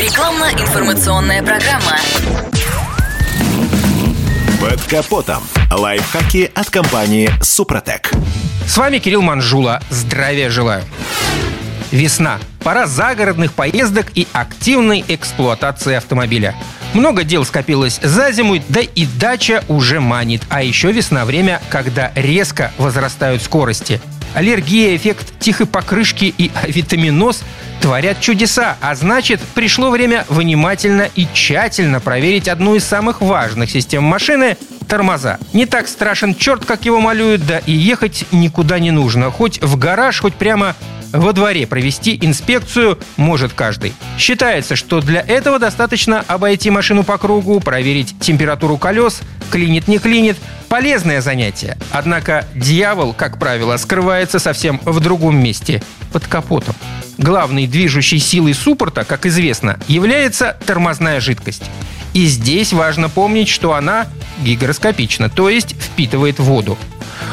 Рекламно-информационная программа. Под капотом. Лайфхаки от компании «Супротек». С вами Кирилл Манжула. Здравия желаю. Весна. Пора загородных поездок и активной эксплуатации автомобиля. Много дел скопилось за зиму, да и дача уже манит. А еще весна – время, когда резко возрастают скорости. Аллергия, эффект тихой покрышки и витаминоз творят чудеса, а значит, пришло время внимательно и тщательно проверить одну из самых важных систем машины – тормоза. Не так страшен черт, как его малюют, да и ехать никуда не нужно. Хоть в гараж, хоть прямо во дворе провести инспекцию может каждый. Считается, что для этого достаточно обойти машину по кругу, проверить температуру колес, клинит не клинит. Полезное занятие. Однако дьявол, как правило, скрывается совсем в другом месте – под капотом. Главной движущей силой суппорта, как известно, является тормозная жидкость. И здесь важно помнить, что она гигроскопична, то есть впитывает воду.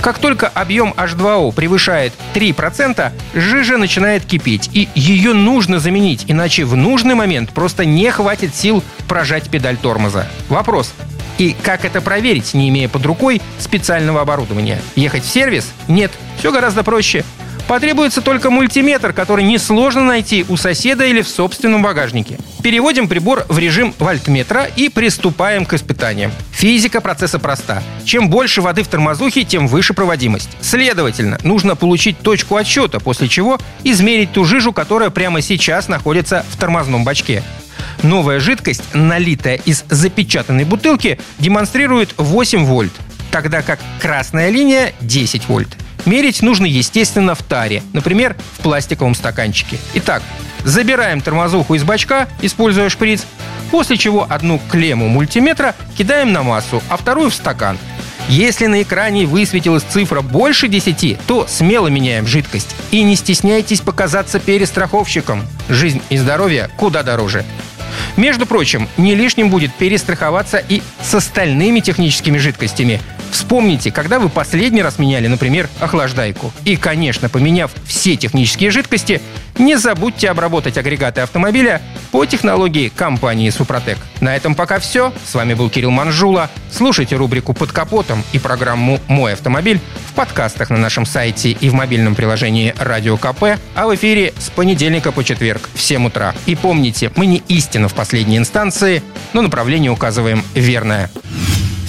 Как только объем H2O превышает 3%, жижа начинает кипеть, и ее нужно заменить, иначе в нужный момент просто не хватит сил прожать педаль тормоза. Вопрос. И как это проверить, не имея под рукой специального оборудования? Ехать в сервис? Нет, все гораздо проще. Потребуется только мультиметр, который несложно найти у соседа или в собственном багажнике. Переводим прибор в режим вольтметра и приступаем к испытаниям. Физика процесса проста. Чем больше воды в тормозухе, тем выше проводимость. Следовательно, нужно получить точку отсчета, после чего измерить ту жижу, которая прямо сейчас находится в тормозном бачке. Новая жидкость, налитая из запечатанной бутылки, демонстрирует 8 вольт, тогда как красная линия 10 вольт. Мерить нужно, естественно, в таре, например, в пластиковом стаканчике. Итак, забираем тормозуху из бачка, используя шприц, после чего одну клемму мультиметра кидаем на массу, а вторую в стакан. Если на экране высветилась цифра больше 10, то смело меняем жидкость. И не стесняйтесь показаться перестраховщиком. Жизнь и здоровье куда дороже. Между прочим, не лишним будет перестраховаться и с остальными техническими жидкостями. Вспомните, когда вы последний раз меняли, например, охлаждайку. И, конечно, поменяв все технические жидкости, не забудьте обработать агрегаты автомобиля по технологии компании «Супротек». На этом пока все. С вами был Кирилл Манжула. Слушайте рубрику «Под капотом» и программу «Мой автомобиль» в подкастах на нашем сайте и в мобильном приложении «Радио КП», а в эфире с понедельника по четверг в 7 утра. И помните, мы не истина в последней инстанции, но направление указываем верное.